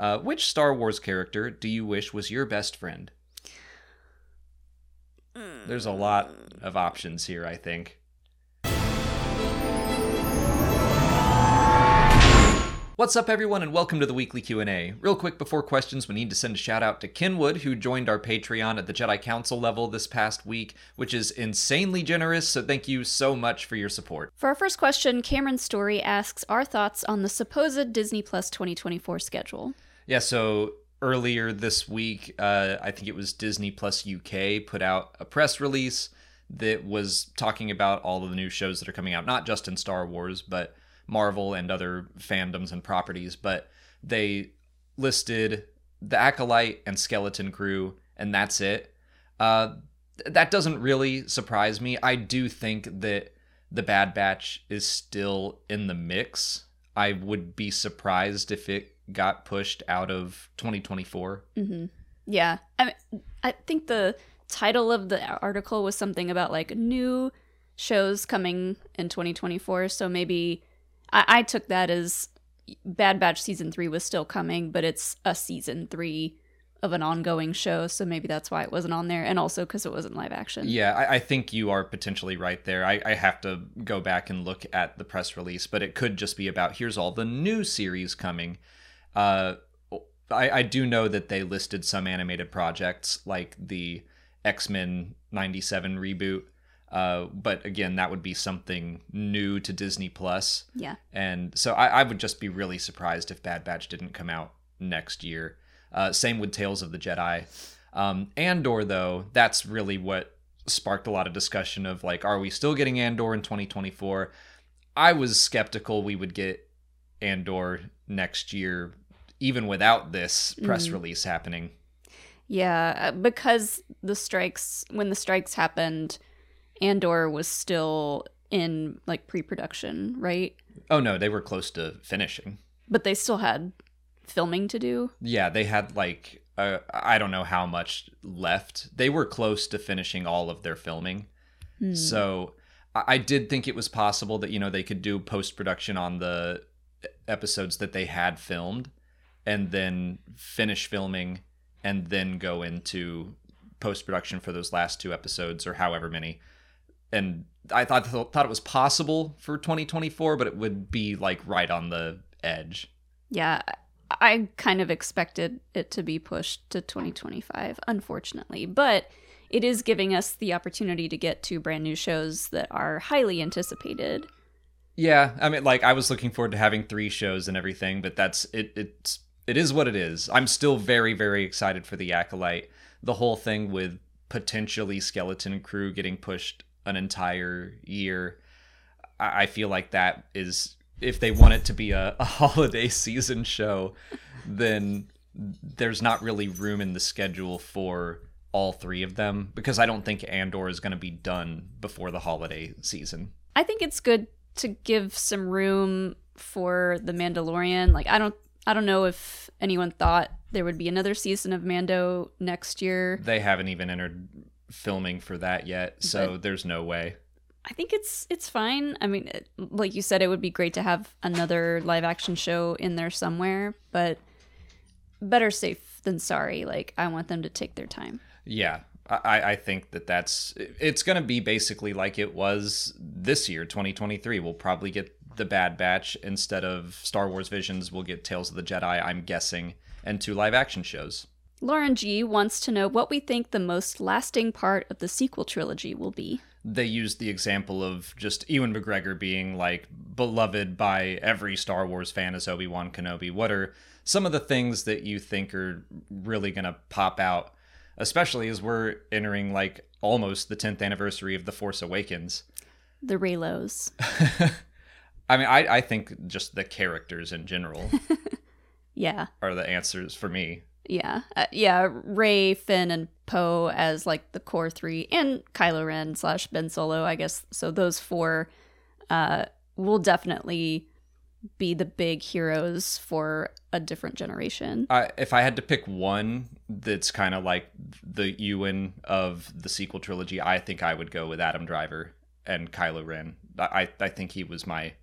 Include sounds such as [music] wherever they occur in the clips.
Uh, which Star Wars character do you wish was your best friend? There's a lot of options here, I think. What's up everyone and welcome to the weekly Q&A. Real quick before questions, we need to send a shout out to Kenwood who joined our Patreon at the Jedi Council level this past week, which is insanely generous, so thank you so much for your support. For our first question, Cameron Story asks our thoughts on the supposed Disney Plus 2024 schedule. Yeah, so earlier this week, uh, I think it was Disney Plus UK put out a press release that was talking about all of the new shows that are coming out, not just in Star Wars, but Marvel and other fandoms and properties, but they listed the Acolyte and Skeleton Crew, and that's it. Uh, that doesn't really surprise me. I do think that the Bad Batch is still in the mix. I would be surprised if it got pushed out of 2024. Mm-hmm. Yeah, I mean, I think the title of the article was something about like new shows coming in 2024. So maybe I, I took that as Bad Batch season three was still coming, but it's a season three of an ongoing show, so maybe that's why it wasn't on there, and also because it wasn't live action. Yeah, I, I, think you are potentially right there. I, I have to go back and look at the press release, but it could just be about here's all the new series coming. Uh, I, I do know that they listed some animated projects like the X Men '97 reboot uh, but again, that would be something new to Disney Plus. Yeah. And so I, I, would just be really surprised if Bad Batch didn't come out next year. Uh, same with Tales of the Jedi. Um, Andor, though, that's really what sparked a lot of discussion of like, are we still getting Andor in 2024? I was skeptical we would get Andor next year, even without this press mm. release happening. Yeah, uh, because the strikes, when the strikes happened, Andor was still in like pre-production, right? Oh no, they were close to finishing. But they still had filming to do. Yeah, they had like uh, I don't know how much left. They were close to finishing all of their filming. Hmm. So I did think it was possible that you know they could do post production on the episodes that they had filmed and then finish filming and then go into post production for those last two episodes or however many and I thought thought it was possible for 2024, but it would be like right on the edge. Yeah, I kind of expected it to be pushed to 2025, unfortunately, but it is giving us the opportunity to get two brand new shows that are highly anticipated. Yeah, I mean, like I was looking forward to having three shows and everything, but that's it. It's it is what it is. I'm still very very excited for the acolyte. The whole thing with potentially skeleton crew getting pushed an entire year. I, I feel like that is if they want it to be a, a [laughs] holiday season show, then there's not really room in the schedule for all three of them because I don't think Andor is going to be done before the holiday season. I think it's good to give some room for the Mandalorian. Like I don't I don't know if anyone thought there would be another season of Mando next year. They haven't even entered filming for that yet, so but there's no way. I think it's it's fine. I mean, it, like you said, it would be great to have another live action show in there somewhere, but better safe than sorry. Like I want them to take their time. Yeah, I, I think that that's it's going to be basically like it was this year, 2023. We'll probably get the Bad Batch instead of Star Wars Visions. We'll get Tales of the Jedi. I'm guessing, and two live action shows. Lauren G wants to know what we think the most lasting part of the sequel trilogy will be. They used the example of just Ewan McGregor being like beloved by every Star Wars fan as Obi Wan Kenobi. What are some of the things that you think are really going to pop out, especially as we're entering like almost the 10th anniversary of The Force Awakens? The Reylos. [laughs] I mean, I, I think just the characters in general. [laughs] yeah. Are the answers for me. Yeah, uh, yeah. Rey, Finn, and Poe as like the core three, and Kylo Ren slash Ben Solo, I guess. So those four uh, will definitely be the big heroes for a different generation. I, if I had to pick one that's kind of like the Ewan of the sequel trilogy, I think I would go with Adam Driver and Kylo Ren. I I think he was my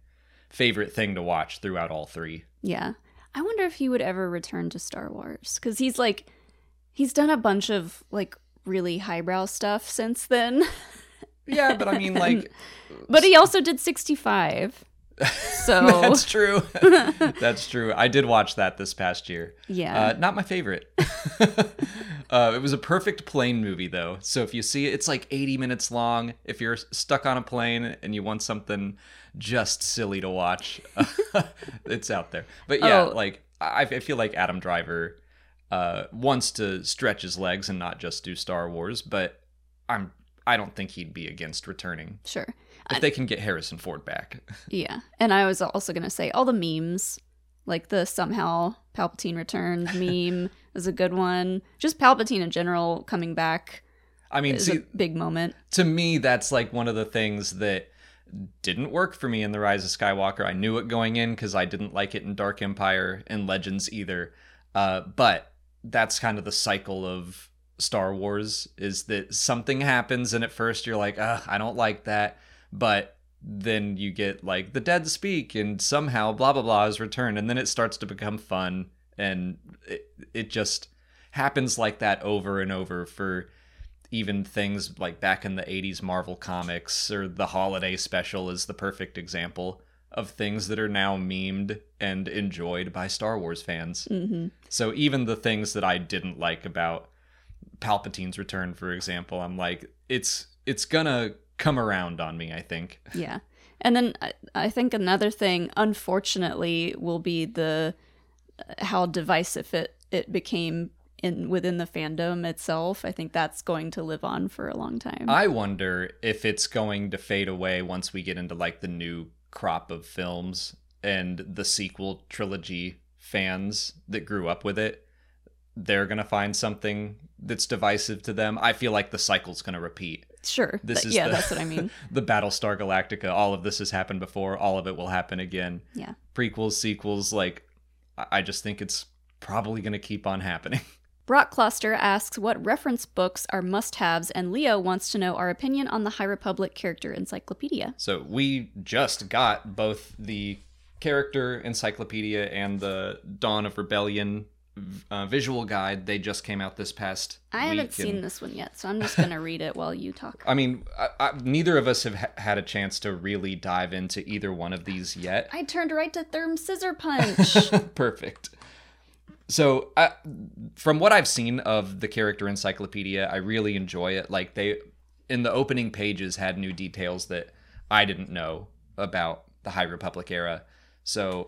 favorite thing to watch throughout all three. Yeah. I wonder if he would ever return to Star Wars because he's like, he's done a bunch of like really highbrow stuff since then. Yeah, but I mean, [laughs] like, but he also did 65. [laughs] So that's true. [laughs] that's true. I did watch that this past year. yeah. Uh, not my favorite. [laughs] uh, it was a perfect plane movie, though. So if you see it, it's like 80 minutes long. If you're stuck on a plane and you want something just silly to watch, it's out there. But yeah, Oh. like I, I feel like Adam Driver uh, wants to stretch his legs and not just do Star Wars. But I'm I don't think he'd be against returning sure. If they can get Harrison Ford back. [laughs] Yeah. And I was also going to say all the memes, like the somehow Palpatine returned [laughs] meme is a good one. Just Palpatine in general coming back I mean, is see, a big moment. to me that's like one of the things that didn't work for me in the rise of skywalker i knew it going in because i didn't like it in dark empire and legends either uh, but that's kind of the cycle of star wars is that something happens and at first you're like Ugh, i don't like that but then you get like the dead speak and somehow blah blah blah is returned and then it starts to become fun and it, it just happens like that over and over for even things like back in the 80s Marvel comics or the holiday special is the perfect example of things that are now memed and enjoyed by Star Wars fans. hmm So even the things that I didn't like about Palpatine's return for example, I'm like it's it's gonna come around on me, I think. Yeah. And then I, I think another thing, unfortunately, will be the uh, how divisive it, it became in within the fandom itself. I think that's going to live on for a long time. I wonder if it's going to fade away once we get into like the new crop of films and the sequel trilogy fans that grew up with it. They're going to find something that's divisive to them. I feel like the cycle's going to repeat. sure. This Th- is yeah, the- that's what I mean. [laughs] the Battlestar Galactica, all of this has happened before, all of it will happen again. Yeah. Prequels, sequels, like I just think it's probably going to keep on happening. [laughs] Brock Cluster asks what reference books are must haves, and Leo wants to know our opinion on the High Republic character encyclopedia. So we just got both the character encyclopedia and the Dawn of Rebellion uh, visual guide. They just came out this past. I haven't seen and- this one yet, so I'm just going to read it while you talk. [laughs] I mean, I, I, neither of us have ha- had a chance to really dive into either one of these yet. I turned right to Therm Scissor [laughs] Punch. Perfect. So, I, from what I've seen of the character encyclopedia, I really enjoy it. Like they, in the opening pages, had new details that I didn't know about the High Republic era. So,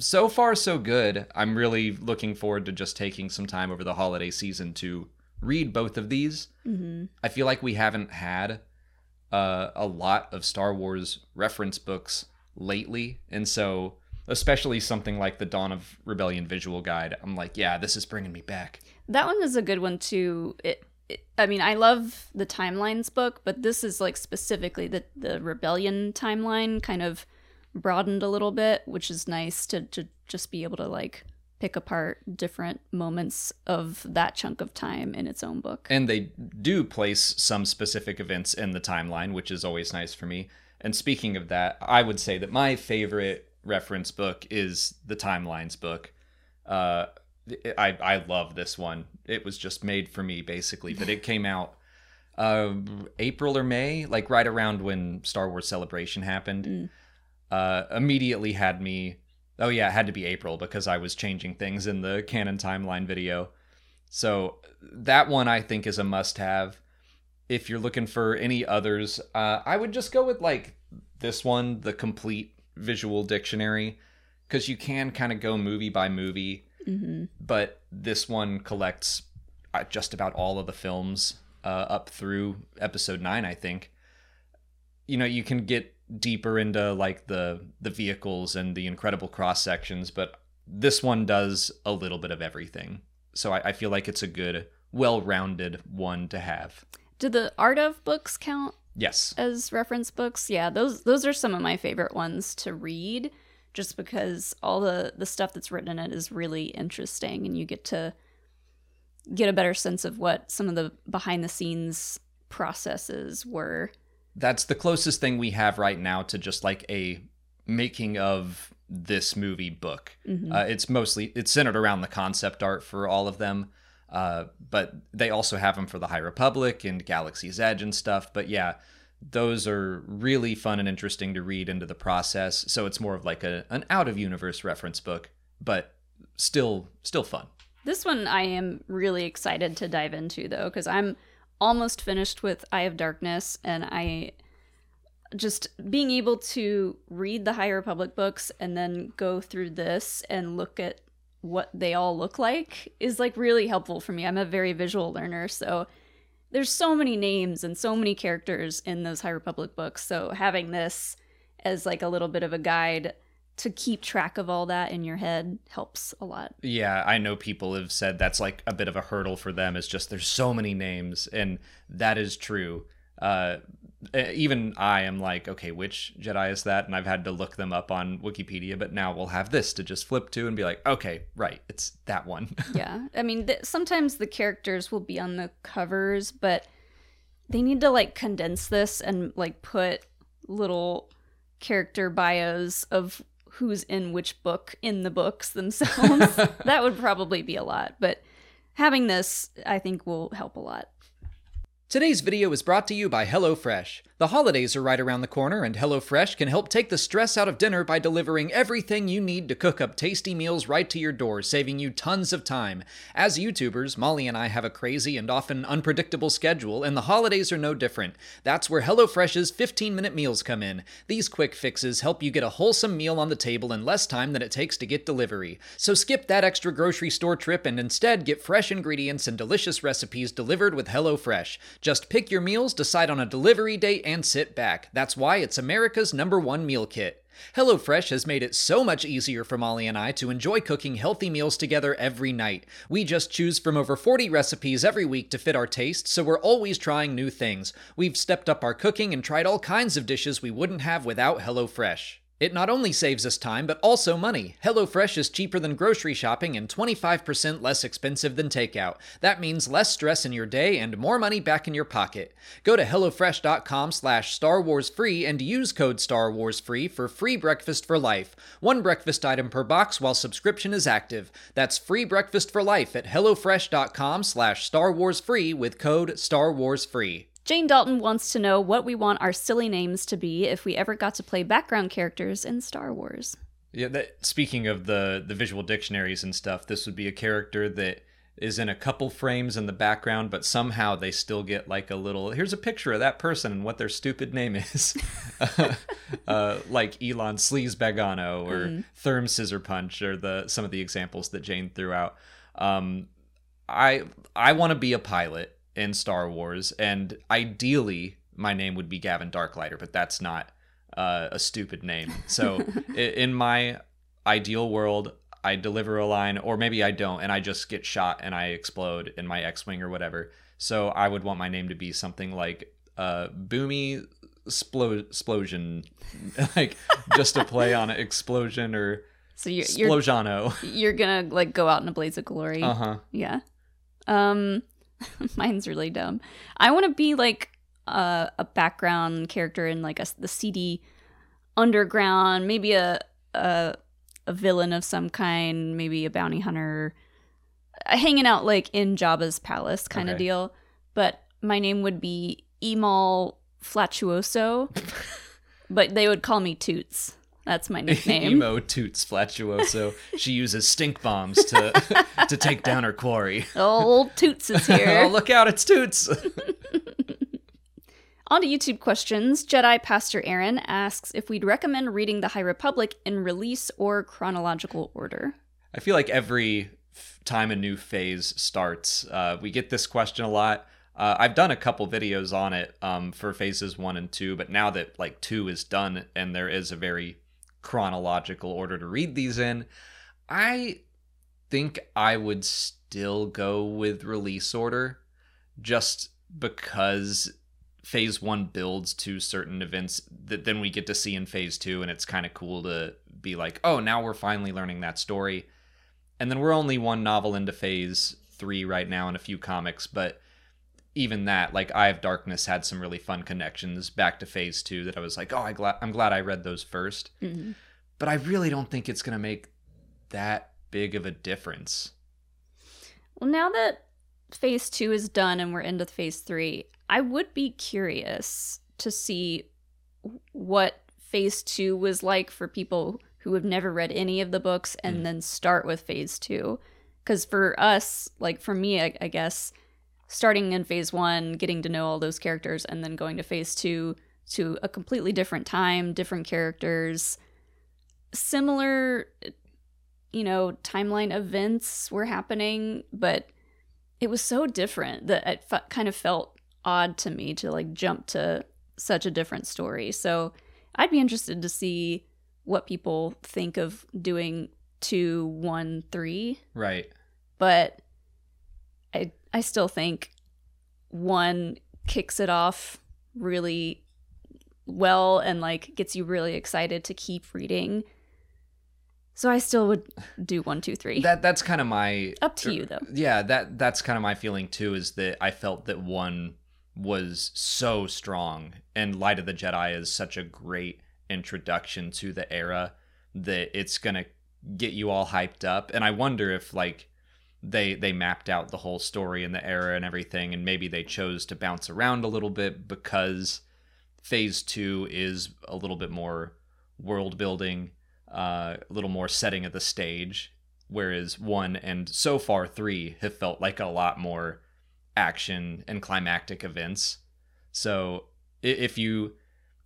so far so good. I'm really looking forward to just taking some time over the holiday season to read both of these. hmm I feel like we haven't had uh, a lot of Star Wars reference books lately, and so especially something like the Dawn of Rebellion visual guide, I'm like, yeah, this is bringing me back. That one is a good one too. It, it, I mean, I love the timelines book, but this is like specifically the the rebellion timeline kind of broadened a little bit, which is nice to to just be able to like pick apart different moments of that chunk of time in its own book. And they do place some specific events in the timeline, which is always nice for me. And speaking of that, I would say that my favorite reference book is the Timelines book. Uh, I I love this one. It was just made for me basically, but it came out uh, April or May, like right around when Star Wars Celebration happened. Mm. Uh, immediately had me. Oh yeah, it had to be April because I was changing things in the canon timeline video. So that one I think is a must-have. If you're looking for any others, uh, I would just go with like this one, the complete visual dictionary, because you can kind of go movie by movie hmm but this one collects uh, just about all of the films uh, up through episode 9 i think you know you can get deeper into like the the vehicles and the incredible cross sections but this one does a little bit of everything so i, I feel like it's a good well-rounded one to have Do the art of books count yes as reference books? Yeah, those those are some of my favorite ones to read just because all the the stuff that's written in it is really interesting and you get to get a better sense of what some of the behind the scenes processes were. That's the closest thing we have right now to just like a making of this movie book. Uh, it's mostly it's centered around the concept art for all of them, uh, but they also have them for the High Republic and Galaxy's Edge and stuff. But yeah, those are really fun and interesting to read into the process. So it's more of like a an out of universe reference book, but still still fun. This one I am really excited to dive into though, because I'm almost finished with Eye of Darkness, and I just being able to read the High Republic books and then go through this and look at what they all look like is like really helpful for me. I'm a very visual learner, so there's so many names and so many characters in those High Republic books. So having this as like a little bit of a guide to keep track of all that in your head helps a lot. Yeah, I know people have said that's like a bit of a hurdle for them. Is just there's so many names, and that is true. Uh, even I am like, okay, which Jedi is that? And I've had to look them up on Wikipedia, but now we'll have this to just flip to and be like, okay, right, it's that one. [laughs] yeah, I mean, th- sometimes the characters will be on the covers, but they need to like condense this and like put little character bios of who's in which book in the books [laughs] themselves. that would probably be a lot, but having this, I think, will help a lot. Today's video is brought to you by HelloFresh. The holidays are right around the corner, and HelloFresh can help take the stress out of dinner by delivering everything you need to cook up tasty meals right to your door, saving you tons of time. As YouTubers, Molly and I have a crazy and often unpredictable schedule, and the holidays are no different. That's where HelloFresh's 15 minute meals come in. These quick fixes help you get a wholesome meal on the table in less time than it takes to get delivery. So skip that extra grocery store trip and instead get fresh ingredients and delicious recipes delivered with HelloFresh. Just pick your meals, decide on a delivery date, and sit back. That's why it's America's number one meal kit. HelloFresh has made it so much easier for Molly and I to enjoy cooking healthy meals together every night. We just choose from over 40 recipes every week to fit our taste, so we're always trying new things. We've stepped up our cooking and tried all kinds of dishes we wouldn't have without HelloFresh. It not only saves us time, but also money. HelloFresh is cheaper than grocery shopping and 25% less expensive than takeout. That means less stress in your day and more money back in your pocket. Go to HelloFresh.com slash Star Wars free and use code Star Wars free for free breakfast for life. One breakfast item per box while subscription is active. That's free breakfast for life at HelloFresh.com slash Star Wars free with code Star Wars free. Jane Dalton wants to know what we want our silly names to be if we ever got to play background characters in Star Wars. Yeah, that, speaking of the the visual dictionaries and stuff, this would be a character that is in a couple frames in the background, but somehow they still get like a little. Here's a picture of that person and what their stupid name is, [laughs] uh, like Elan Sleazebaggano or mm. Therm Scissorpunch, or the some of the examples that Jane threw out. Um, I I want to be a pilot in Star Wars, and ideally my name would be Gavin Darklighter, but that's not uh, a stupid name. So [laughs] in my ideal world, I deliver a line, or maybe I don't, and I just get shot and I explode in my X-wing or whatever. So I would want my name to be something like uh, Boomy Explosion, [laughs] like just a play on explosion or so you're. You're, you're gonna like go out in a blaze of glory. Uh huh. Yeah. Um, [laughs] mine's really dumb. I want to be like a, a background character in like a the seedy underground, maybe a a a villain of some kind, maybe a bounty hunter, uh, hanging out like in Jabba's palace kind okay. of deal. But my name would be Emal Flatuoso, [laughs] but they would call me Toots. That's my [laughs] nickname. Emo Toots Flatuoso. she uses stink bombs to [laughs] to take down her quarry. Oh, old Toots is [laughs] here. oh, look out! It's Toots. On to YouTube questions. Jedi Pastor Aaron asks if we'd recommend reading The High Republic in release or chronological order. I feel like every time a new phase starts, uh, we get this question a lot. Uh, I've done a couple videos on it um, for phases one and two, but now that like two is done and there is a very chronological order to read these in, I think I would still go with release order just because phase one builds to certain events that then we get to see in phase two and it's kind of cool to be like oh now we're finally learning that story. And then we're only one novel into phase three right now and a few comics but even that like eye of darkness had some really fun connections back to phase two that i was like oh I gla- i'm glad i read those 1st mm-hmm. but I really don't think it's going to make that big of a difference. Well, now that phase two is done and we're into phase three, I would be curious to see what phase two was like for people who have never read any of the books and Mm. then start with phase two. Because for us, like for me, I, I guess, starting in phase one, getting to know all those characters, and then going to phase two to a completely different time, different characters, similar, you know, timeline events were happening, but it was so different that it fe- kind of felt odd to me to like jump to such a different story. So I'd be interested to see what people think of doing two, one, three, Right. but I I still think one kicks it off really well and like gets you really excited to keep reading. So I still would do one, two, three. That that's kind of my Up to you though. yeah that that's kind of my feeling too is that i felt that one was so strong and light of the jedi is such a great introduction to the era that it's gonna get you all hyped up and i wonder if like they they mapped out the whole story and the era and everything and maybe they chose to bounce around a little bit because phase two is a little bit more world building uh, a little more setting of the stage whereas one and so far three have felt like a lot more action and climactic events. So if you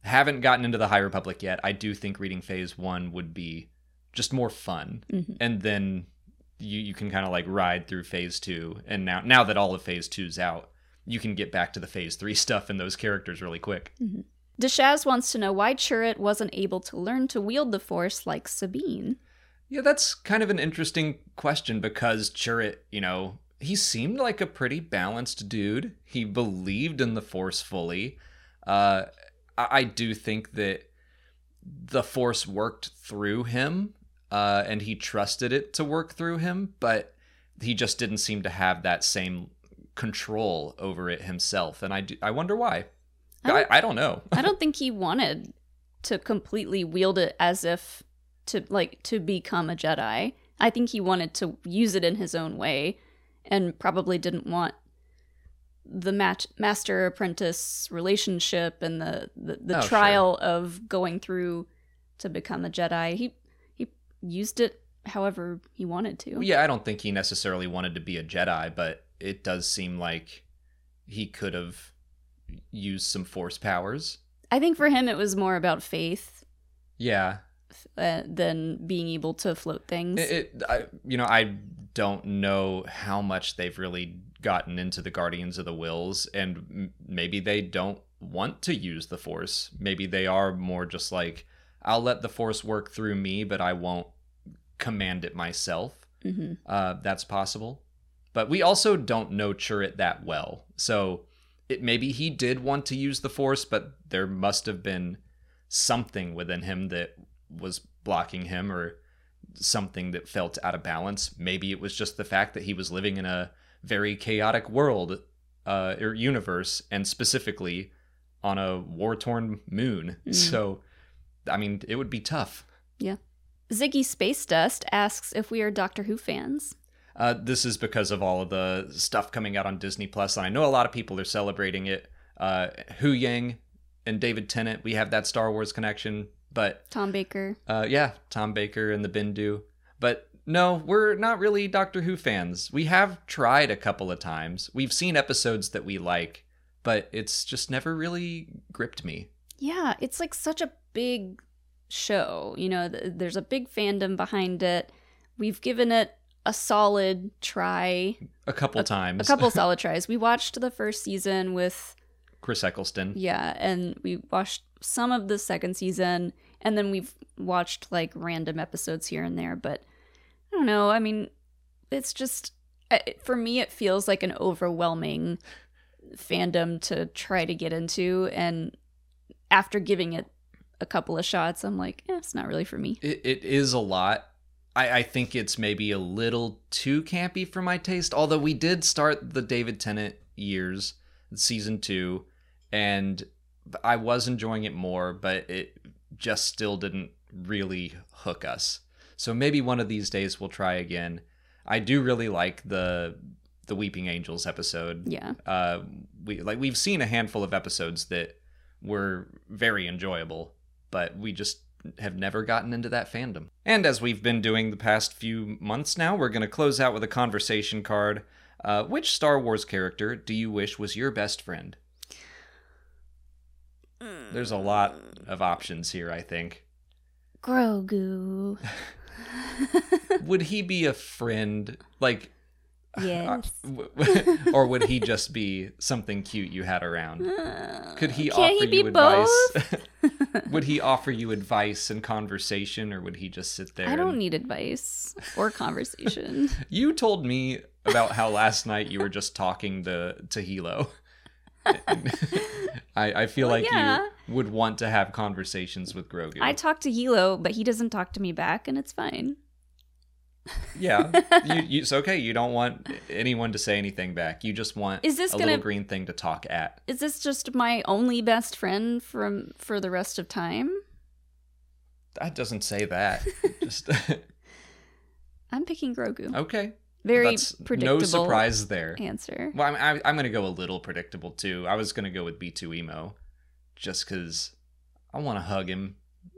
haven't gotten into the High Republic yet, I do think reading Phase One would be just more fun, Mhm. and then you you can kind of like ride through Phase Two, and now now that all of Phase Two's out, you can get back to the Phase Three [laughs] stuff and those characters really quick. Deshaz wants to know why Chirrut wasn't able to learn to wield the Force like Sabine. Yeah, that's kind of an interesting question because Chirrut, you know, he seemed like a pretty balanced dude. He believed in the Force fully. Uh, I, I do think that the Force worked through him, uh, and he trusted it to work through him, but he just didn't seem to have that same control over it himself. And I, do, I wonder why. I I, don't- I don't know. I don't [laughs] think he wanted to completely wield it as if to like to become a Jedi. I think he wanted to use it in his own way and probably didn't want the match master apprentice relationship and the the, the Oh, sure. trial of going through to become a Jedi. He used it however he wanted to. Yeah, I don't think he necessarily wanted to be a Jedi, but it does seem like he could have used some force powers. I think for him it was more about faith Yeah, uh, than being able to float things. it, it I, you know, I don't know how much they've really gotten into the Guardians of the Whills, and m- maybe they don't want to use the Force. Maybe they are more just like, I'll let the Force work through me, but I won't command it myself. hmm Uh, that's possible. But we also don't know Chirrut that well. So it maybe he did want to use the force, but there must have been something within him that was blocking him or something that felt out of balance. Maybe it was just the fact that he was living in a very chaotic world uh, or universe and specifically on a war-torn moon. Mm. So I mean, it would be tough. Ziggy Space Dust asks if we are Doctor Who fans. Uh, this is because of all of the stuff coming out on Disney Plus, and I know a lot of people are celebrating it. Uh, Huyang and David Tennant, we have that Star Wars connection, but Tom Baker. uh, yeah, Tom Baker and the Bendu. But no, we're not really Doctor Who fans. We have tried a couple of times. We've seen episodes that we like, but it's just never really gripped me. Yeah, it's like such a big show. You know, th- there's a big fandom behind it. We've given it a solid try, A couple a times. A couple [laughs] solid tries. We watched the first season with, Chris Eccleston. yeah, and we watched some of the second season, and then we've watched like random episodes here and there. But I don't know. I mean, it's just, for me, it feels like an overwhelming fandom to try to get into. And after giving it a couple of shots, I'm like, eh, it's not really for me. It, it is a lot. I, I think it's maybe a little too campy for my taste. Although we did start the David Tennant years, season two, and I was enjoying it more, but it just still didn't really hook us. So maybe one of these days we'll try again. I do really like the the Weeping Angels episode. Yeah. Uh, we like we've seen a handful of episodes that were very enjoyable, but we just have never gotten into that fandom. And as we've been doing the past few months now, we're going to close out with a conversation card. Uh, which Star Wars character do you wish was your best friend? There's a lot of options here, I think. Grogu. [laughs] Would he be a friend? Like, Yes. [laughs] or would he just be something cute you had around? Could he Can't offer he be you advice? [laughs] would he offer you advice and conversation, or would he just sit there? I don't and- need advice or conversation. [laughs] You told me about how last night you were just talking to to Hilo. I, I feel Well, like yeah. you would want to have conversations with Grogu. I talk to Hilo, but he doesn't talk to me back, and it's fine. Yeah, [laughs] you, you, it's okay. You don't want anyone to say anything back. You just want Is this a gonna- little green thing to talk at. Is this just my only best friend from for the rest of time? That doesn't say that. [laughs] Just [laughs] I'm picking Grogu. okay. Very That's predictable No surprise there. answer. Well, I'm, I, I'm going to go a little predictable too. I was going to go with B2EMO, just because I want to hug him,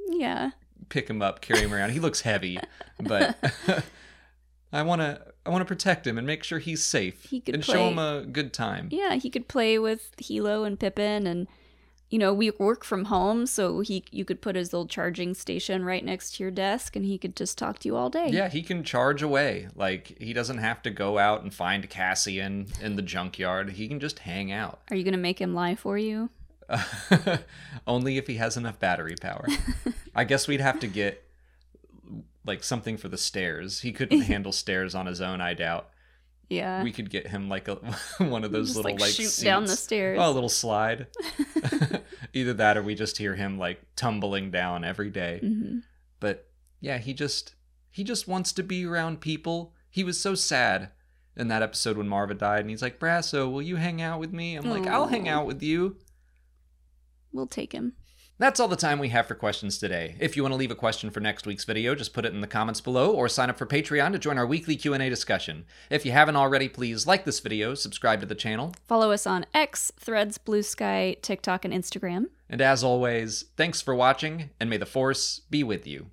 Yeah. Pick him up, carry him around. He looks heavy, but [laughs] I want to I want to protect him and make sure he's safe He could and play- show him a good time. Yeah, he could play with Hilo and Pippin and you know, we work from home, so he you could put his little charging station right next to your desk and he could just talk to you all day. Yeah, he can charge away. Like he doesn't have to go out and find Cassian in the junkyard. He can just hang out. Are you going to make him lie for you? [laughs] Only if he has enough battery power. I guess we'd have to get like something for the stairs. He couldn't [laughs] handle stairs on his own, I doubt. Yeah. We could get him like a [laughs] one of those just little like, like, shoot down the stairs. Oh, a little slide. Either that or we just hear him like tumbling down every day. Mhm. But yeah, he just he just wants to be around people. He was so sad in that episode when Maarva died and he's like, "Brasso, will you hang out with me?" I'm like, "I'll hang out with you." We'll take him. That's all the time we have for questions today. If you want to leave a question for next week's video, just put it in the comments below or sign up for Patreon to join our weekly Q&A discussion. If you haven't already, please like this video, subscribe to the channel, Follow us on X, Threads, Blue Sky, TikTok, and Instagram. and as always, thanks for watching and may the force be with you.